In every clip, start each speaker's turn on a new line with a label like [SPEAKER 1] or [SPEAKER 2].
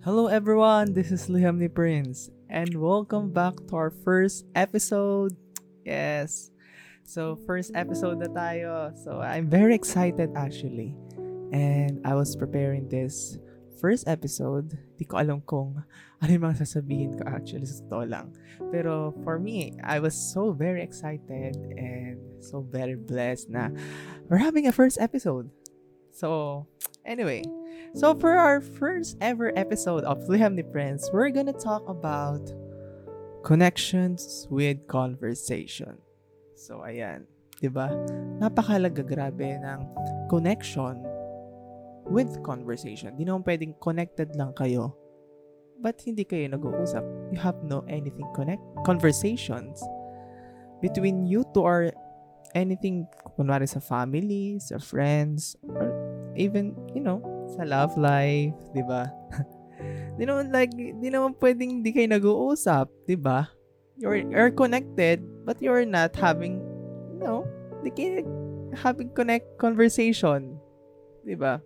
[SPEAKER 1] Hello everyone, this is Liam the Prince and welcome back to our first episode. Yes. So first episode na tayo. So I'm very excited actually. And I was preparing this first episode. Di ko alam kung ano yung mga sasabihin ko actually sa totoo lang. Pero for me, I was so very excited and so very blessed na we're having a first episode. So, anyway, so for our first ever episode of Liham ni Prince, we're gonna talk about connections with conversation. So, ayan. 'di ba? Napakalaga grabe ng connection with conversation. Di naman pwedeng connected lang kayo but hindi kayo nag-uusap. You have no anything connect conversations between you two or anything kunwari sa family, sa friends, or even, you know, sa love life, di ba? di naman like, di naman pwedeng di kayo nag-uusap, di ba? You're, you're connected, but you're not having, you know, di kayo having connect conversation, di ba?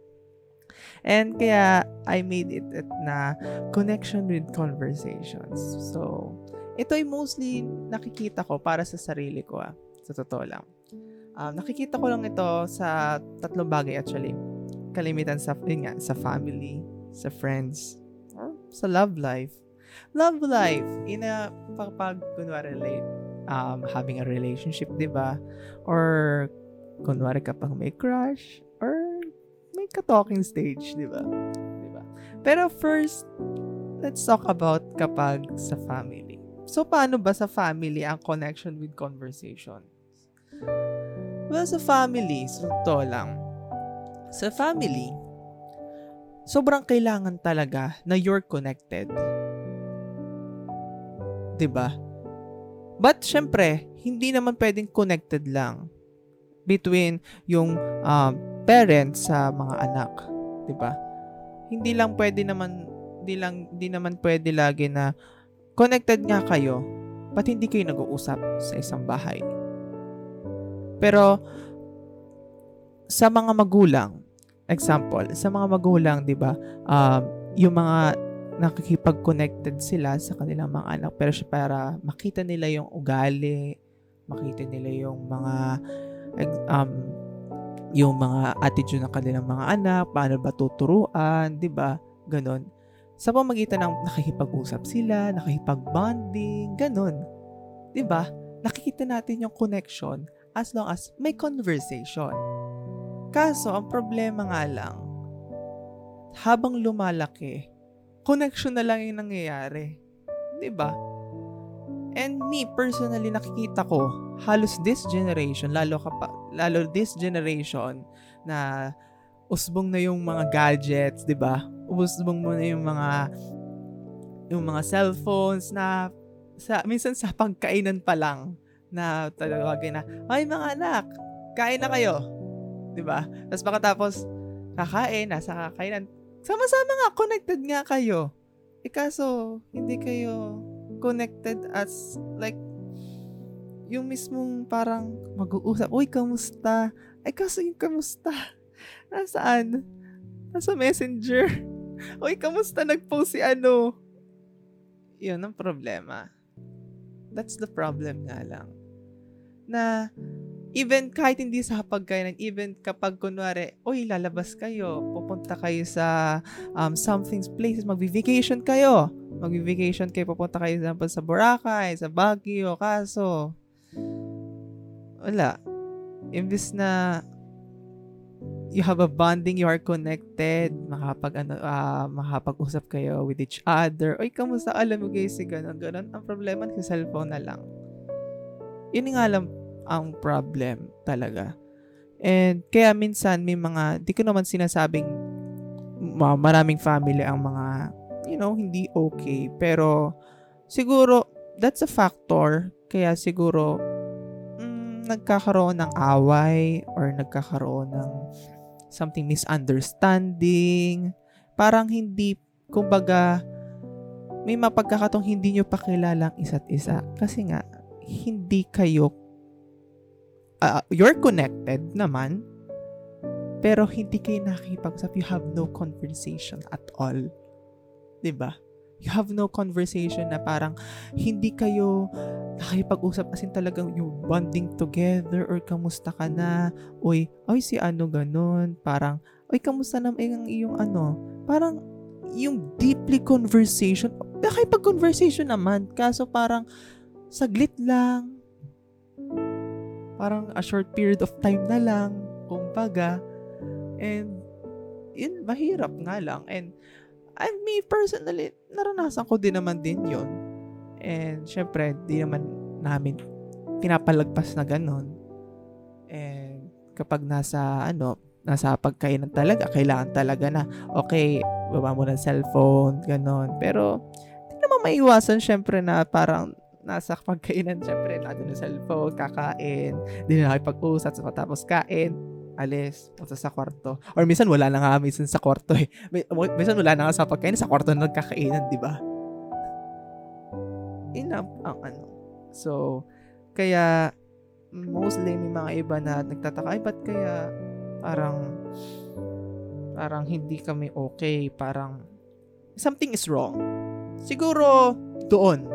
[SPEAKER 1] And kaya, I made it at na connection with conversations. So, ito ay mostly nakikita ko para sa sarili ko ah. Sa totoo lang. Um, nakikita ko lang ito sa tatlong bagay actually kalimitan sa, yun nga, sa family, sa friends, or sa love life. Love life, in a, pag, kunwari, relate, um, having a relationship, di ba? Or, kunwari kapag may crush, or may ka-talking stage, di ba? Di ba? Pero first, let's talk about kapag sa family. So, paano ba sa family ang connection with conversations? Well, sa family, so to lang, sa family, sobrang kailangan talaga na you're connected. 'Di ba? But syempre, hindi naman pwedeng connected lang between yung uh, parents sa mga anak, 'di ba? Hindi lang pwede naman hindi lang hindi naman pwede lagi na connected nga kayo, but hindi kayo nag-uusap sa isang bahay. Pero sa mga magulang, example, sa mga magulang, 'di ba? Um, yung mga nakikipag-connected sila sa kanilang mga anak pero para makita nila yung ugali, makita nila yung mga um yung mga attitude ng kanilang mga anak, paano ba tuturuan, 'di ba? Ganon. Sa pamagitan ng nakikipag-usap sila, nakikipag-bonding, ganon. 'Di ba? Nakikita natin yung connection as long as may conversation. Kaso, ang problema nga lang, habang lumalaki, connection na lang yung nangyayari. ba? Diba? And me, personally, nakikita ko, halos this generation, lalo, kapa, lalo this generation, na usbong na yung mga gadgets, 'di ba? Usbong mo na yung mga yung mga cellphones na sa minsan sa pagkainan pa lang na tawagin na, "Ay mga anak, kain na kayo." 'Di ba? Tapos pagkatapos kakain, nasa kakainan, sama-sama nga, connected nga kayo. Eh kaso, hindi kayo connected as like yung mismong parang mag-uusap, Uy, kamusta? Ay, kaso yung kamusta? Nasaan? Nasa messenger. Uy, kamusta? Nag-post si ano? Yun ang problema. That's the problem nga lang. Na even kahit hindi sa hapagkainan, even kapag kunwari, oy, lalabas kayo, pupunta kayo sa um, something places, magvi-vacation kayo. Magvi-vacation kayo, pupunta kayo sa, sa Boracay, sa Baguio, kaso, wala. Imbis na you have a bonding, you are connected, makapag, ano, uh, makapag-usap kayo with each other. Oy, kamusta? Alam mo guys, si ganun, ganun. Ang problema sa cellphone na lang. Yun nga lang, ang problem talaga. And kaya minsan may mga, di ko naman sinasabing maraming family ang mga, you know, hindi okay. Pero siguro, that's a factor. Kaya siguro, mm, nagkakaroon ng away or nagkakaroon ng something misunderstanding. Parang hindi, kumbaga, may mapagkakatong hindi nyo pakilala ang isa't isa. Kasi nga, hindi kayo uh, you're connected naman, pero hindi kayo nakikipag-usap. You have no conversation at all. ba? You have no conversation na parang hindi kayo nakipag-usap as in talagang yung bonding together or kamusta ka na, oy, oy si ano ganun, parang, oy kamusta na yung iyong ano, parang yung deeply conversation, nakipag-conversation naman, kaso parang saglit lang, parang a short period of time na lang, kumbaga, and yun, mahirap nga lang, and I me personally, naranasan ko din naman din yon And, syempre, di naman namin pinapalagpas na ganun. And, kapag nasa, ano, nasa pagkainan talaga, kailangan talaga na, okay, baba mo ng cellphone, ganun. Pero, hindi naman maiwasan, syempre, na parang nasa pagkainan, syempre, natin ng cellphone, kakain, hindi na nakipag-usap, tapos kain, alis, punta sa kwarto. Or minsan wala na nga minsan sa kwarto eh. Minsan wala na nga sa pagkain, sa kwarto na nagkakainan, di ba? Enough ang ano. So, kaya mostly may mga iba na nagtataka, ay ba't kaya parang parang hindi kami okay, parang something is wrong. Siguro doon.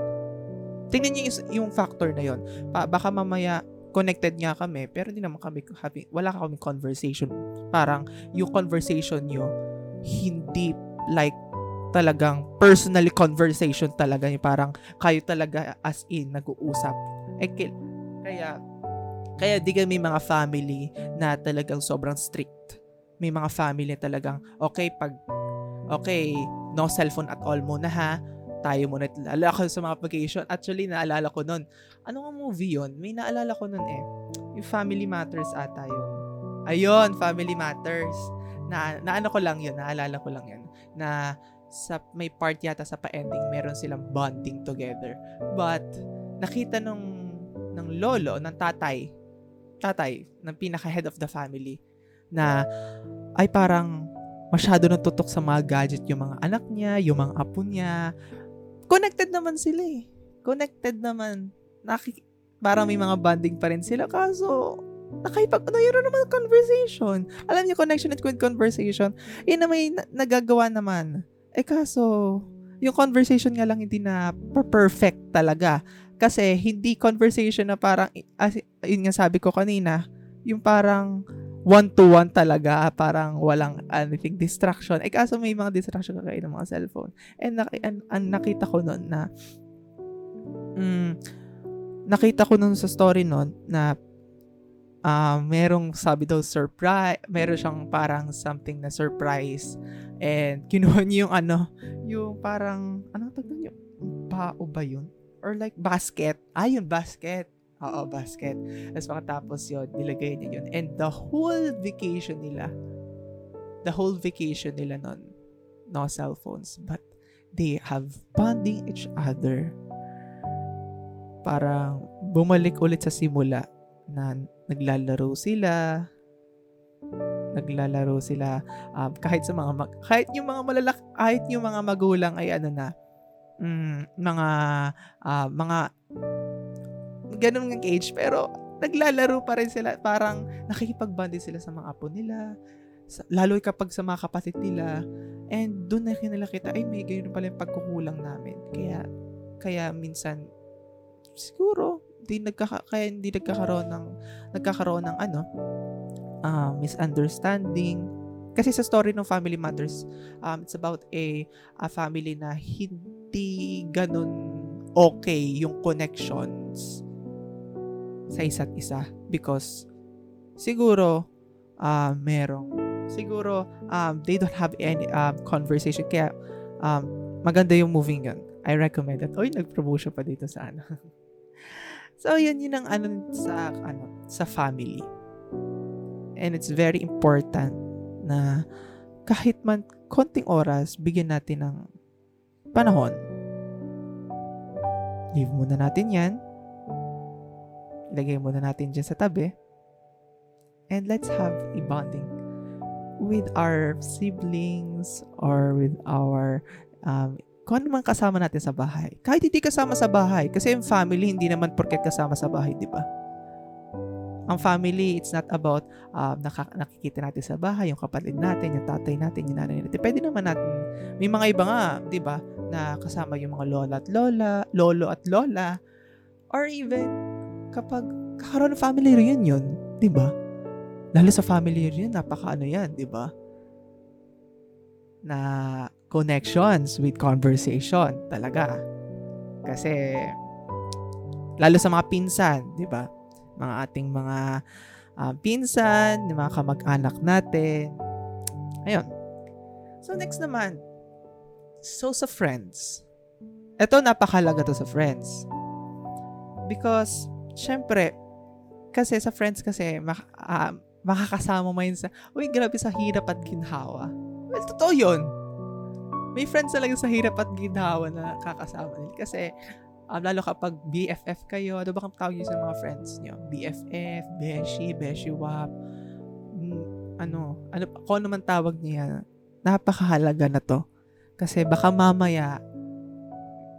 [SPEAKER 1] Tingnan niyo yung, factor na yon. Pa, baka mamaya connected nga kami, pero hindi naman kami having, wala kami conversation. Parang yung conversation nyo, hindi like talagang personally conversation talaga yung parang kayo talaga as in nag-uusap. Eh, kaya kaya di may mga family na talagang sobrang strict. May mga family talagang okay pag okay, no cellphone at all muna ha tayo muna. Alala ko sa mga vacation. Actually, naalala ko nun. Ano nga movie yon May naalala ko nun eh. Yung Family Matters ata yun. Ayun, Family Matters. Na, na ano ko lang yun, naalala ko lang yun. Na sa may part yata sa pa-ending, meron silang bonding together. But, nakita nung ng lolo, ng tatay, tatay, ng pinaka-head of the family, na ay parang masyado nang tutok sa mga gadget yung mga anak niya, yung mga apo niya, connected naman sila eh. Connected naman. Naki, parang may mga bonding pa rin sila. Kaso, nakipag, mayroon naman conversation. Alam niyo, connection at conversation, yun na may na- nagagawa naman. Eh kaso, yung conversation nga lang hindi na perfect talaga. Kasi hindi conversation na parang, as, yun nga sabi ko kanina, yung parang one-to-one talaga, parang walang anything distraction. Eh kaso may mga distraction ka kayo ng mga cellphone. And, na- and, and nakita ko noon na mm, nakita ko noon sa story noon na uh, merong sabi daw surprise, meron siyang parang something na surprise and kinuha niya yung ano, yung parang, ano tawag niyo? Pao ba yun? Or like basket. Ah, yun, basket Oo, basket. Tapos makatapos yun, nilagay niya yun. And the whole vacation nila, the whole vacation nila nun, no cell phones, but they have bonding each other. Parang bumalik ulit sa simula na naglalaro sila, naglalaro sila um, kahit sa mga mag- kahit yung mga malalak kahit yung mga magulang ay ano na mm, mga uh, mga ganun ng age, pero naglalaro pa rin sila. Parang nakikipag-bonding sila sa mga apo nila, sa, lalo kapag sa mga kapatid nila. And doon na nila kita, ay may ganyan pala yung pagkukulang namin. Kaya, kaya minsan, siguro, di nagkaka, kaya hindi nagkakaroon ng, nagkakaroon ng ano, uh, misunderstanding. Kasi sa story ng Family Matters, um, it's about a, a family na hindi ganun okay yung connections sa isa't isa because siguro uh, merong siguro um, they don't have any um, conversation. Kaya um, maganda yung moving yun. I recommend it. Oy nag-promotion pa dito sa ano. So yun yun ang ano sa ano sa family. And it's very important na kahit man konting oras bigyan natin ng panahon. Leave muna natin yan Ilagay muna natin dyan sa tabi. And let's have a bonding with our siblings or with our um, kung ano man kasama natin sa bahay. Kahit hindi kasama sa bahay. Kasi yung family, hindi naman porket kasama sa bahay, di ba? ang family, it's not about um, naka- nakikita natin sa bahay, yung kapatid natin, yung tatay natin, yung nanay natin. Pwede naman natin, may mga iba nga, di ba, na kasama yung mga lola at lola, lolo at lola, or even kapag kakaroon ng family reunion, di ba? Lalo sa family reunion, napaka ano yan, di ba? Na connections with conversation talaga. Kasi, lalo sa mga pinsan, di ba? mga ating mga uh, pinsan, mga kamag-anak natin. Ayun. So, next naman, so sa friends. Ito, napakalaga to sa friends. Because, syempre, kasi sa friends kasi, mak- uh, makakasama mo yun sa, uy, grabe sa hirap at ginhawa. Well, totoo yun. May friends talaga sa hirap at ginhawa na kakasama nila. Kasi, Um, lalo kapag BFF kayo, ano ba kang tawag sa mga friends niyo? BFF, Beshi, Beshi Wap, mm, ano, ano, kung ano man tawag niya, napakahalaga na to. Kasi baka mamaya,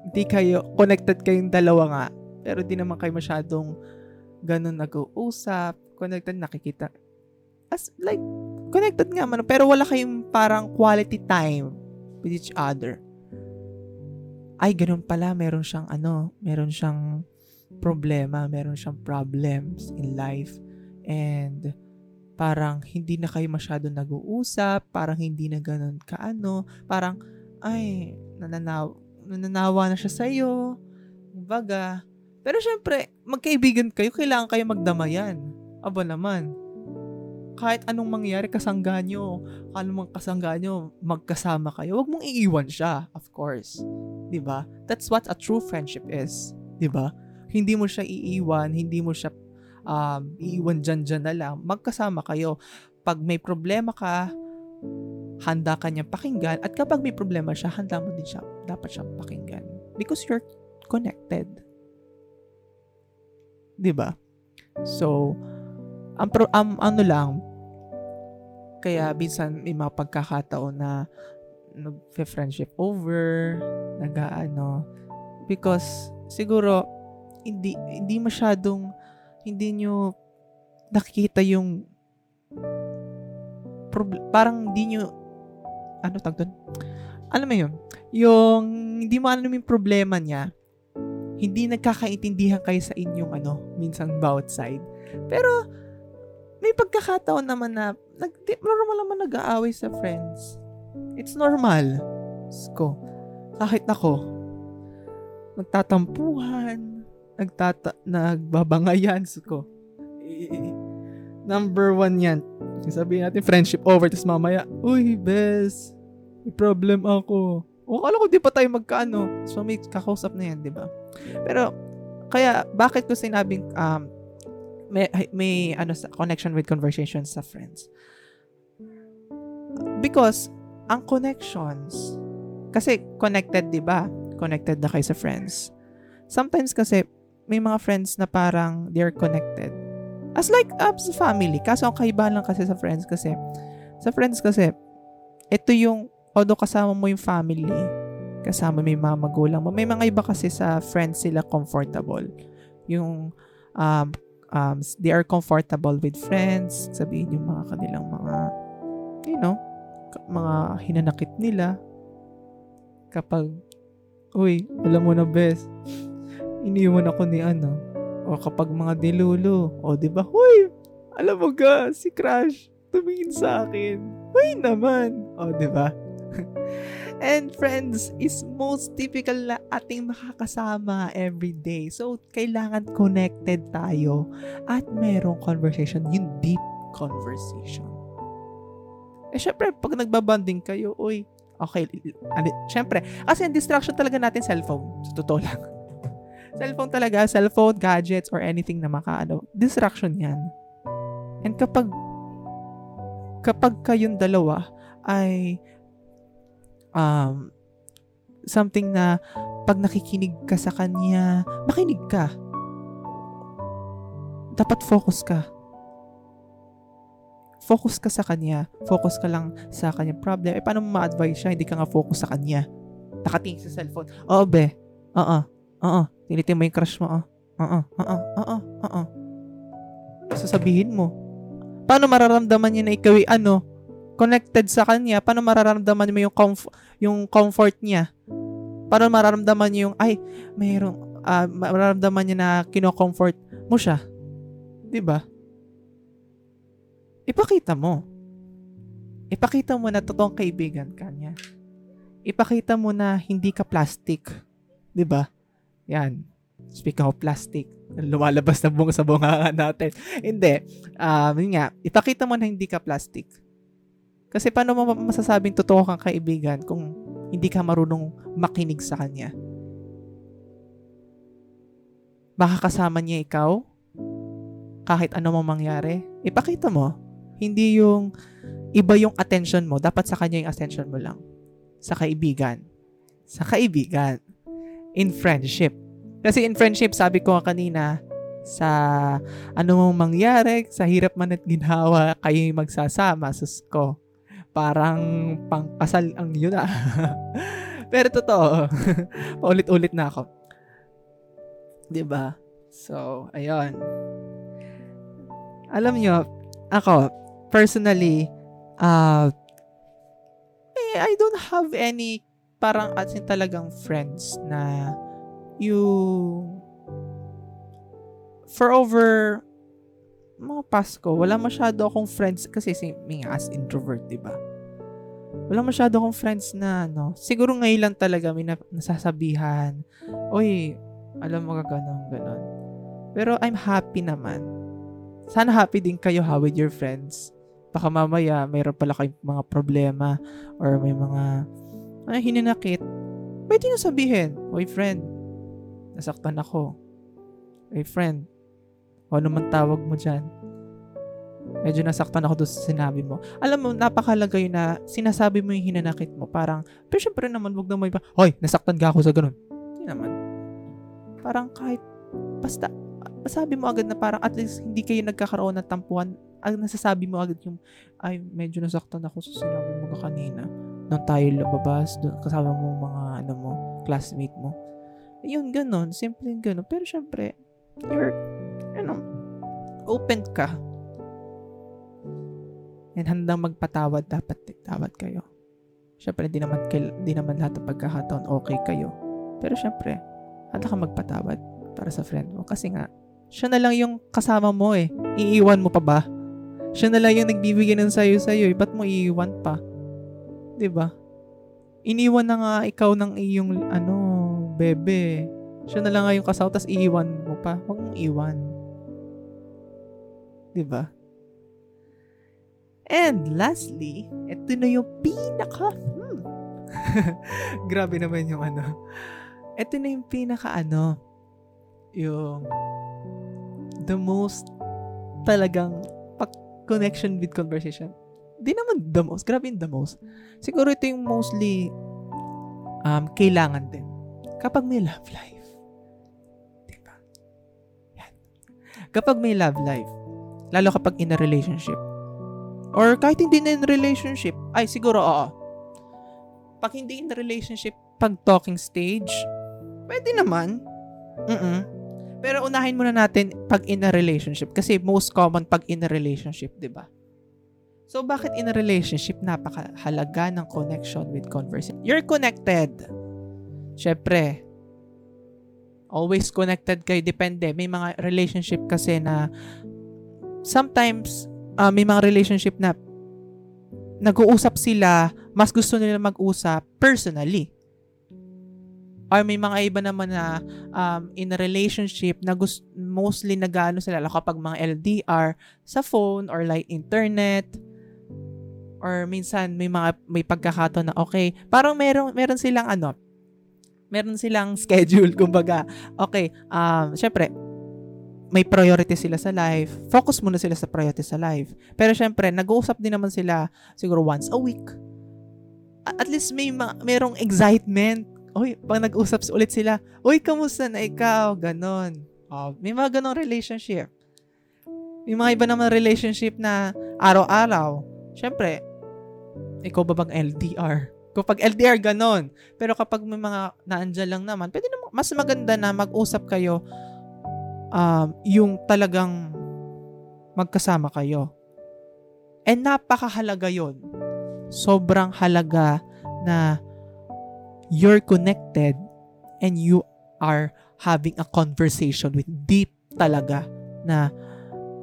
[SPEAKER 1] hindi kayo, connected kayong dalawa nga, pero di naman kayo masyadong ganun nag-uusap, connected, nakikita. As, like, connected nga man, pero wala kayong parang quality time with each other ay, ganun pala, meron siyang ano, meron siyang problema, meron siyang problems in life. And parang hindi na kayo masyado nag-uusap, parang hindi na ganun kaano, parang, ay, nananaw, nananawa na siya sa'yo, baga. Pero syempre, magkaibigan kayo, kailangan kayo magdamayan. Aba naman, kahit anong mangyari kasangga nyo, anong kasangga nyo, magkasama kayo, wag mong iiwan siya, of course. ba? That's what a true friendship is, ba? Hindi mo siya iiwan, hindi mo siya um, iiwan dyan dyan na lang. Magkasama kayo. Pag may problema ka, handa ka niyang pakinggan. At kapag may problema siya, handa mo din siya, dapat siya pakinggan. Because you're connected. 'Di ba? So, ang pro, um, ano lang, kaya minsan may mga pagkakataon na nag-friendship over, nag-ano, because siguro hindi hindi masyadong hindi nyo nakikita yung prob- parang hindi nyo ano tag doon? Alam mo yun? Yung hindi mo alam yung problema niya, hindi nagkakaintindihan kayo sa inyong ano, minsan bawat side. Pero may pagkakataon naman na nag, normal naman nag-aaway sa friends. It's normal. Sko. Kahit ako, nagtatampuhan, nagtata, nagbabangayan, ko. number one yan. Sabihin natin friendship over, tapos mamaya, uy, bes, may problem ako. O, kala ko di pa tayo magkaano. So, may kakausap na yan, di ba? Pero, kaya, bakit ko sinabing um, may, may ano, connection with conversations sa friends? Because, ang connections, kasi connected, di ba? Connected na kayo sa friends. Sometimes kasi, may mga friends na parang they're connected. As like, uh, sa family. Kaso ang kaibahan lang kasi sa friends kasi, sa friends kasi, ito yung, although kasama mo yung family, kasama may mga magulang mo, may mga iba kasi sa friends sila comfortable. Yung, um, um, they are comfortable with friends, sabihin yung mga kanilang mga, you know, mga hinanakit nila. Kapag, uy, alam mo na best, iniwan ako ni ano. O kapag mga dilulo, o di ba, huy, alam mo ga, si Crash, tumingin sa akin. Huy naman. O, di ba? And friends is most typical na ating makakasama every day. So, kailangan connected tayo at merong conversation, yung deep conversation. Eh, syempre, pag nagbabanding kayo, uy, okay, syempre, kasi ang distraction talaga natin cellphone. Sa totoo lang. cellphone talaga, cellphone, gadgets, or anything na makaano. Distraction yan. And kapag kapag kayong dalawa ay um, something na pag nakikinig ka sa kanya, makinig ka. Dapat focus ka. Focus ka sa kanya. Focus ka lang sa kanya problem. Eh, paano mo ma-advise siya? Hindi ka nga focus sa kanya. Nakatingin sa cellphone. Oo, be. Oo. Oo. Tinitin mo yung crush mo. Oo. Oo. Oo. Oo. Oo. sasabihin mo? Paano mararamdaman niya na ikaw ay ano, connected sa kanya? Paano mararamdaman mo yung, comf- yung comfort niya? Paano mararamdaman niya yung, ay, mayroong, uh, mararamdaman niya na kino-comfort mo siya? ba? Ipakita mo. Ipakita mo na totoong kaibigan ka niya. Ipakita mo na hindi ka plastic. ba? Yan. Speaking of plastic, lumalabas na bunga sa bunga natin. hindi. Um, nga, ipakita mo na hindi ka plastic. Kasi paano mo masasabing totoo kang kaibigan kung hindi ka marunong makinig sa kanya? Baka kasama niya ikaw kahit ano mang mangyari. Ipakita mo. Hindi yung iba yung attention mo. Dapat sa kanya yung attention mo lang. Sa kaibigan. Sa kaibigan. In friendship. Kasi in friendship, sabi ko kanina, sa ano mong mangyari, sa hirap man at ginhawa, kayo magsasama, sus ko. Parang pangkasal ang yun ah. Pero totoo, paulit-ulit na ako. 'Di ba? So, ayun. Alam nyo, ako, personally, uh, eh, I don't have any parang atin talagang friends na you for over mga Pasko, wala masyado akong friends kasi si me as introvert, 'di ba? Wala masyado akong friends na ano, siguro ngayon lang talaga may nasasabihan, "Oy, alam mo ka ganun, ganun." Pero I'm happy naman. Sana happy din kayo ha with your friends. Baka mamaya mayroon pala kayong mga problema or may mga ano, hininakit. Pwede nyo sabihin, Oy friend, nasaktan ako. Oy friend, o man tawag mo dyan. Medyo nasaktan ako doon sa sinabi mo. Alam mo, napakalaga yun na sinasabi mo yung hinanakit mo. Parang, pero syempre naman, wag na mo iba, Hoy, nasaktan ka ako sa ganun. Hindi naman. Parang kahit, basta, sabi mo agad na parang at least hindi kayo nagkakaroon ng tampuhan. Ang nasasabi mo agad yung, ay, medyo nasaktan ako sa sinabi mo kanina. Nung tayo lababas, doon, kasama mo mga, ano mo, classmate mo. Yun, ganun. Simple yung ganun. Pero syempre, you're, ano, open ka. And handang magpatawad, dapat tawad kayo. Syempre, di naman, di naman lahat ng pagkakataon okay kayo. Pero syempre, handa ka magpatawad para sa friend mo. Kasi nga, siya na lang yung kasama mo eh. Iiwan mo pa ba? Siya na lang yung nagbibigay ng sayo sa'yo eh. Ba't mo iiwan pa? ba? Diba? Iniwan na nga ikaw ng iyong ano, bebe. Siya na lang nga yung kasama, tapos iiwan mo pa. Huwag mong iwan. Ba? Diba? And lastly, ito na yung pinaka, hmm. Grabe naman yung ano. Ito na yung pinaka ano, yung the most talagang connection with conversation. Di naman the most. Grabe yung the most. Siguro ito yung mostly um, kailangan din. Kapag may love life. Diba? Yan. Kapag may love life, lalo kapag in a relationship, or kahit hindi na in relationship, ay siguro oo. Pag hindi in relationship, pag talking stage, pwede naman. Mm pero unahin muna natin pag in a relationship kasi most common pag in a relationship, 'di ba? So bakit in a relationship napakahalaga ng connection with conversation? You're connected. Syempre, always connected kayo depende. May mga relationship kasi na sometimes uh, may mga relationship na nag-uusap sila, mas gusto nila mag-usap personally. Or may mga iba naman na um, in a relationship na gusto, mostly nagano sila kapag mga LDR sa phone or like internet. Or minsan may mga may pagkakataon na okay parang meron meron silang ano meron silang schedule kumbaga. Okay um syempre may priority sila sa life focus muna sila sa priority sa life pero syempre nag-uusap din naman sila siguro once a week at least may ma- merong excitement Uy, pag nag-usap ulit sila, Uy, kamusta na ikaw? Ganon. Oh, may mga ganong relationship. May mga iba naman relationship na araw-araw. Siyempre, ikaw ba bang LDR? Kapag LDR, ganon. Pero kapag may mga naandyan lang naman, pwede naman, mas maganda na mag-usap kayo um, yung talagang magkasama kayo. And napakahalaga yon. Sobrang halaga na you're connected and you are having a conversation with deep talaga na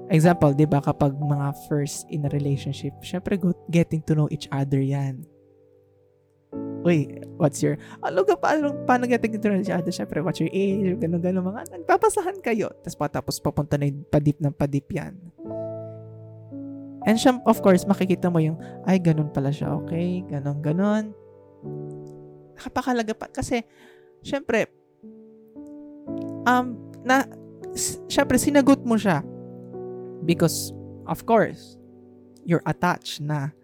[SPEAKER 1] example, 'di ba kapag mga first in a relationship, syempre getting to know each other 'yan. Uy, what's your, ano ka, paano, paano getting to know each other? Syempre, what's your age? Ganun, ganun, mga, nagpapasahan kayo. Tapos patapos papunta na yung padip ng padip yan. And siya, of course, makikita mo yung, ay, ganun pala siya, okay? Ganun, ganun. Nakapakalaga pa. Kasi, syempre, um, na, syempre, sinagot mo siya. Because, of course, you're attached na.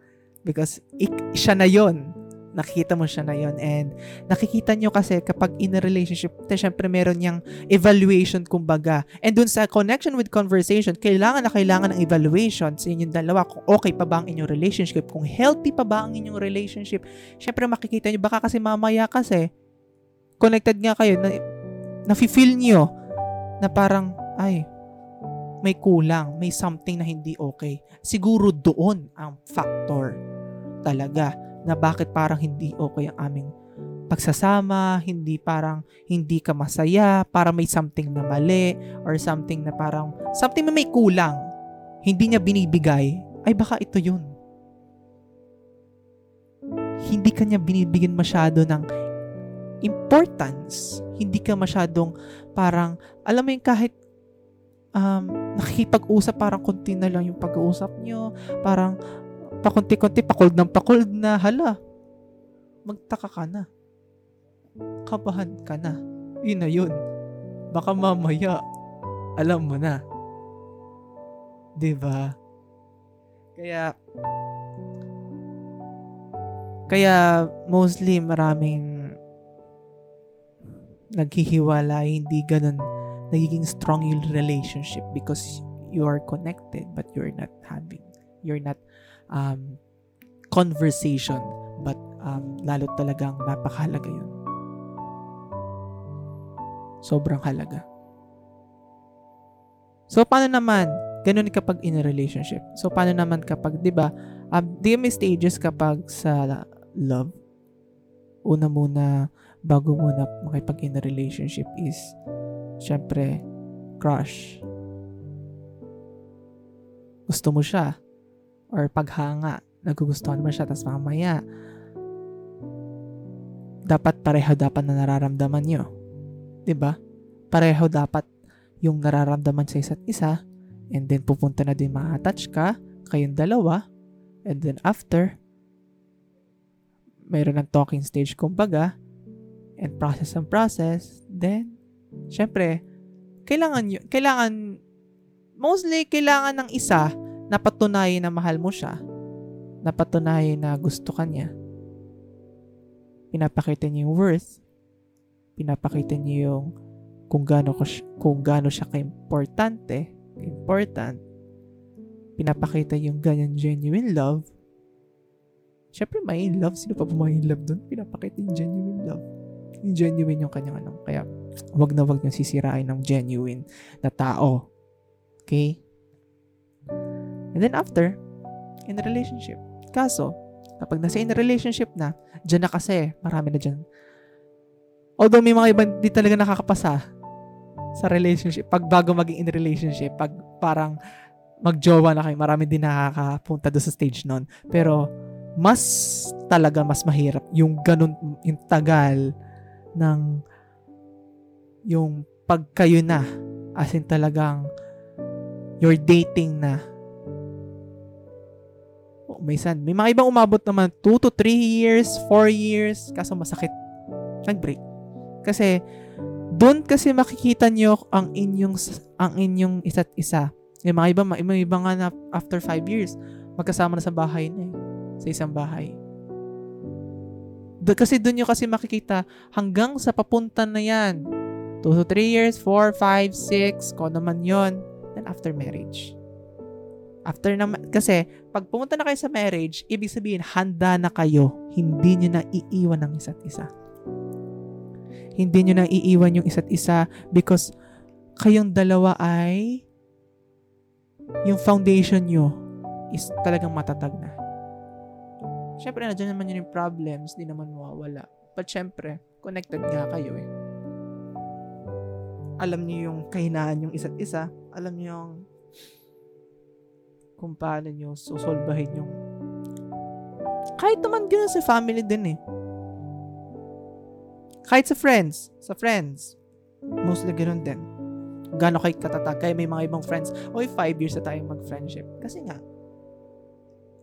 [SPEAKER 1] Because, ik, siya na yon nakikita mo siya na yon and nakikita nyo kasi kapag in a relationship, te, syempre meron niyang evaluation kumbaga. And dun sa connection with conversation, kailangan na kailangan ng evaluation sa inyong dalawa kung okay pa ba ang inyong relationship, kung healthy pa ba ang inyong relationship. Syempre makikita nyo, baka kasi mamaya kasi connected nga kayo, na, nafe-feel nyo na parang, ay, may kulang, may something na hindi okay. Siguro doon ang factor talaga na bakit parang hindi okay ang aming pagsasama, hindi parang hindi ka masaya, para may something na mali, or something na parang, something na may kulang, hindi niya binibigay, ay baka ito yun. Hindi ka niya binibigyan masyado ng importance. Hindi ka masyadong parang, alam mo yung kahit um, nakikipag-usap, parang konti na lang yung pag-uusap nyo. Parang pakunti-kunti, pakold ng pakold na, hala, magtaka ka na. Kabahan ka na. Yun na yun. Baka mamaya, alam mo na. ba? Diba? Kaya, kaya mostly maraming naghihiwala, hindi ganun nagiging strong yung relationship because you are connected but you're not having you're not um, conversation. But um, lalo talagang napakahalaga yun. Sobrang halaga. So paano naman ganun kapag in a relationship? So paano naman kapag di ba um, di may stages kapag sa love? Una muna bago muna makipag in a relationship is syempre, crush. Gusto mo siya. Or paghanga. Nagugustuhan mo siya. Tapos mamaya, dapat pareho dapat na nararamdaman nyo. ba? Diba? Pareho dapat yung nararamdaman sa isa't isa. And then, pupunta na din ma-attach ka. Kayong dalawa. And then, after, mayroon ng talking stage kumbaga. And process ang process. Then, syempre, kailangan, y- kailangan, mostly, kailangan ng isa na patunayan na mahal mo siya, na patunayan na gusto ka niya. Pinapakita niya yung worth, pinapakita niya yung kung gaano, ko, kung gaano siya ka-importante, important, pinapakita yung ganyan genuine love, Siyempre, may in love. Sino pa ba may in love doon? Pinapakita yung genuine love. Yung genuine yung kanyang anong. Kaya, wag na wag niyo sisirain ng genuine na tao. Okay? And then after, in a relationship. Kaso, kapag nasa in a relationship na, dyan na kasi, marami na dyan. Although may mga iba di talaga nakakapasa sa relationship, pag bago maging in relationship, pag parang magjowa na kayo, marami din nakakapunta doon sa stage nun. Pero, mas talaga mas mahirap yung ganun, yung tagal ng yung pag kayo na, as in talagang you're dating na. Oh, may mga ibang umabot naman 2 to 3 years, 4 years, kaso masakit. Nag-break. Kasi doon kasi makikita nyo ang inyong ang inyong isa't isa. Yung mga iba, mga iba nga na after 5 years, magkasama na sa bahay na eh. Sa isang bahay. Kasi doon nyo kasi makikita hanggang sa papunta na yan 2 to 3 years, 4, 5, 6, kung naman yon Then after marriage. After na, kasi pag pumunta na kayo sa marriage, ibig sabihin, handa na kayo. Hindi nyo na iiwan ng isa't isa. Hindi nyo na iiwan yung isa't isa because kayong dalawa ay yung foundation nyo is talagang matatag na. Siyempre, nandiyan naman yun yung problems, di naman mawawala. But syempre, connected nga kayo eh. Alam niyo yung kahinaan yung isa't isa. Alam niyo yung kung paano nyo susolbahin yung kahit naman gano'n sa family din eh. Kahit sa friends. Sa friends. Mostly gano'n din. Gano'n kayo katatag. Kaya may mga ibang friends, oy, five years na tayong mag-friendship. Kasi nga,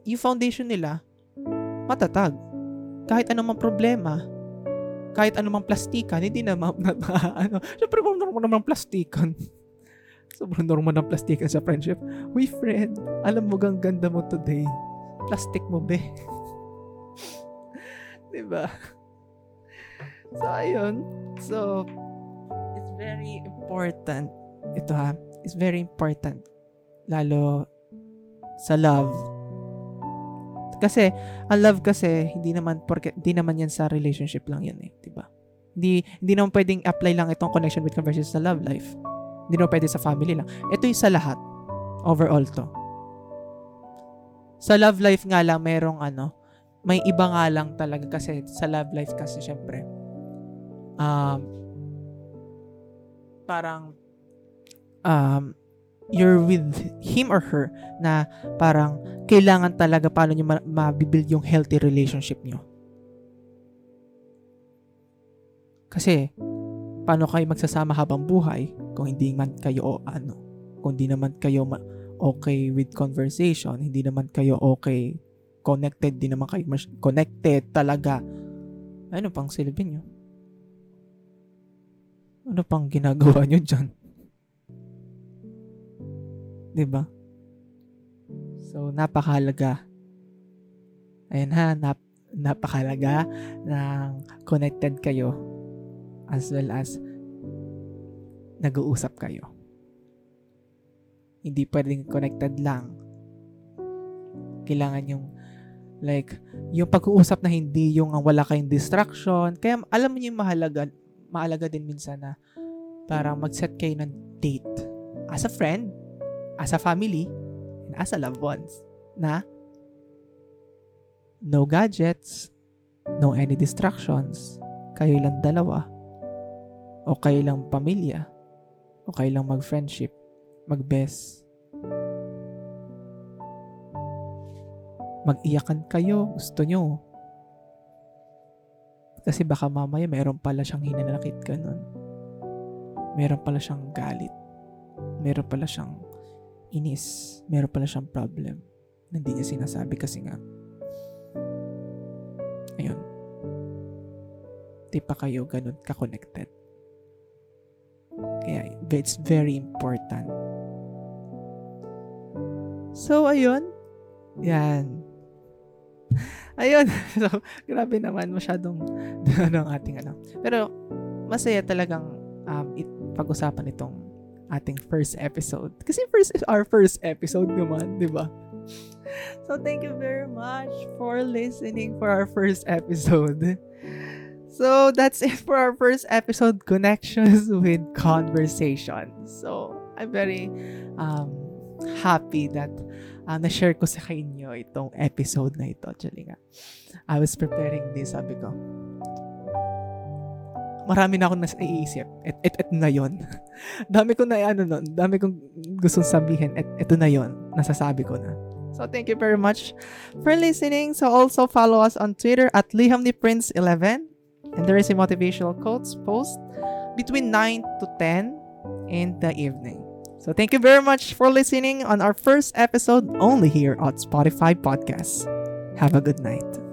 [SPEAKER 1] yung foundation nila, matatag. Kahit mga problema, kahit mga plastikan, hindi na, ma, na, ma ano, syempre kung normal naman plastikan. Sobrang normal ng plastikan sa friendship. Uy, friend, alam mo gang ganda mo today. Plastic mo, be. diba? So, ayun. So, it's very important. Ito ha, it's very important. Lalo sa love. Kasi, ang love kasi, hindi naman, porque, hindi naman yan sa relationship lang yan eh. Diba? Hindi, hindi naman pwedeng apply lang itong connection with conversion sa love life. Hindi naman pwede sa family lang. Ito yung sa lahat. Overall to. Sa love life nga lang, merong ano, may iba nga lang talaga kasi sa love life kasi syempre um, parang um, you're with him or her na parang kailangan talaga paano nyo mabibuild yung healthy relationship nyo. Kasi, paano kayo magsasama habang buhay kung hindi man kayo o ano, kung hindi naman kayo ma- okay with conversation, hindi naman kayo okay connected, di naman kayo mas connected talaga. Ano pang silbi nyo? Ano pang ginagawa nyo dyan? Diba? So, napakahalaga. Ayan ha, nap- napakahalaga ng connected kayo as well as nag-uusap kayo. Hindi pwedeng connected lang. Kailangan yung like yung pag-uusap na hindi yung wala kayong distraction. Kaya alam mo yung mahalaga, mahalaga din minsan na parang mag-set kayo ng date as a friend, as a family, and as a loved ones na no gadgets, no any distractions, kayo lang dalawa, o kayo lang pamilya, o kayo lang mag-friendship, mag-best. Mag-iyakan kayo, gusto nyo. Kasi baka mamaya meron pala siyang hinanakit ka nun. Meron pala siyang galit. Meron pala siyang inis. Meron pala siyang problem hindi niya sinasabi kasi nga ayun di pa kayo ganun ka-connected. Kaya it's very important. So, ayun. Yan. Ayun. so, grabe naman. Masyadong ano ang ating ano. Pero, masaya talagang um, it, pag-usapan itong ating first episode. Kasi first is our first episode naman, di ba? So, thank you very much for listening for our first episode. So, that's it for our first episode, Connections with Conversation. So, I'm very um, happy that uh, na-share ko sa inyo itong episode na ito. Actually nga, I was preparing this, sabi ko, marami na akong nasa iisip. Et, et, et na yon. dami ko na, ano nun, dami kong gustong sabihin. Et, eto na yon nasasabi ko na. So, thank you very much for listening. So, also follow us on Twitter at LihamNiPrince11 And there is a motivational quotes post between 9 to 10 in the evening. So thank you very much for listening on our first episode only here on Spotify Podcasts. Have a good night.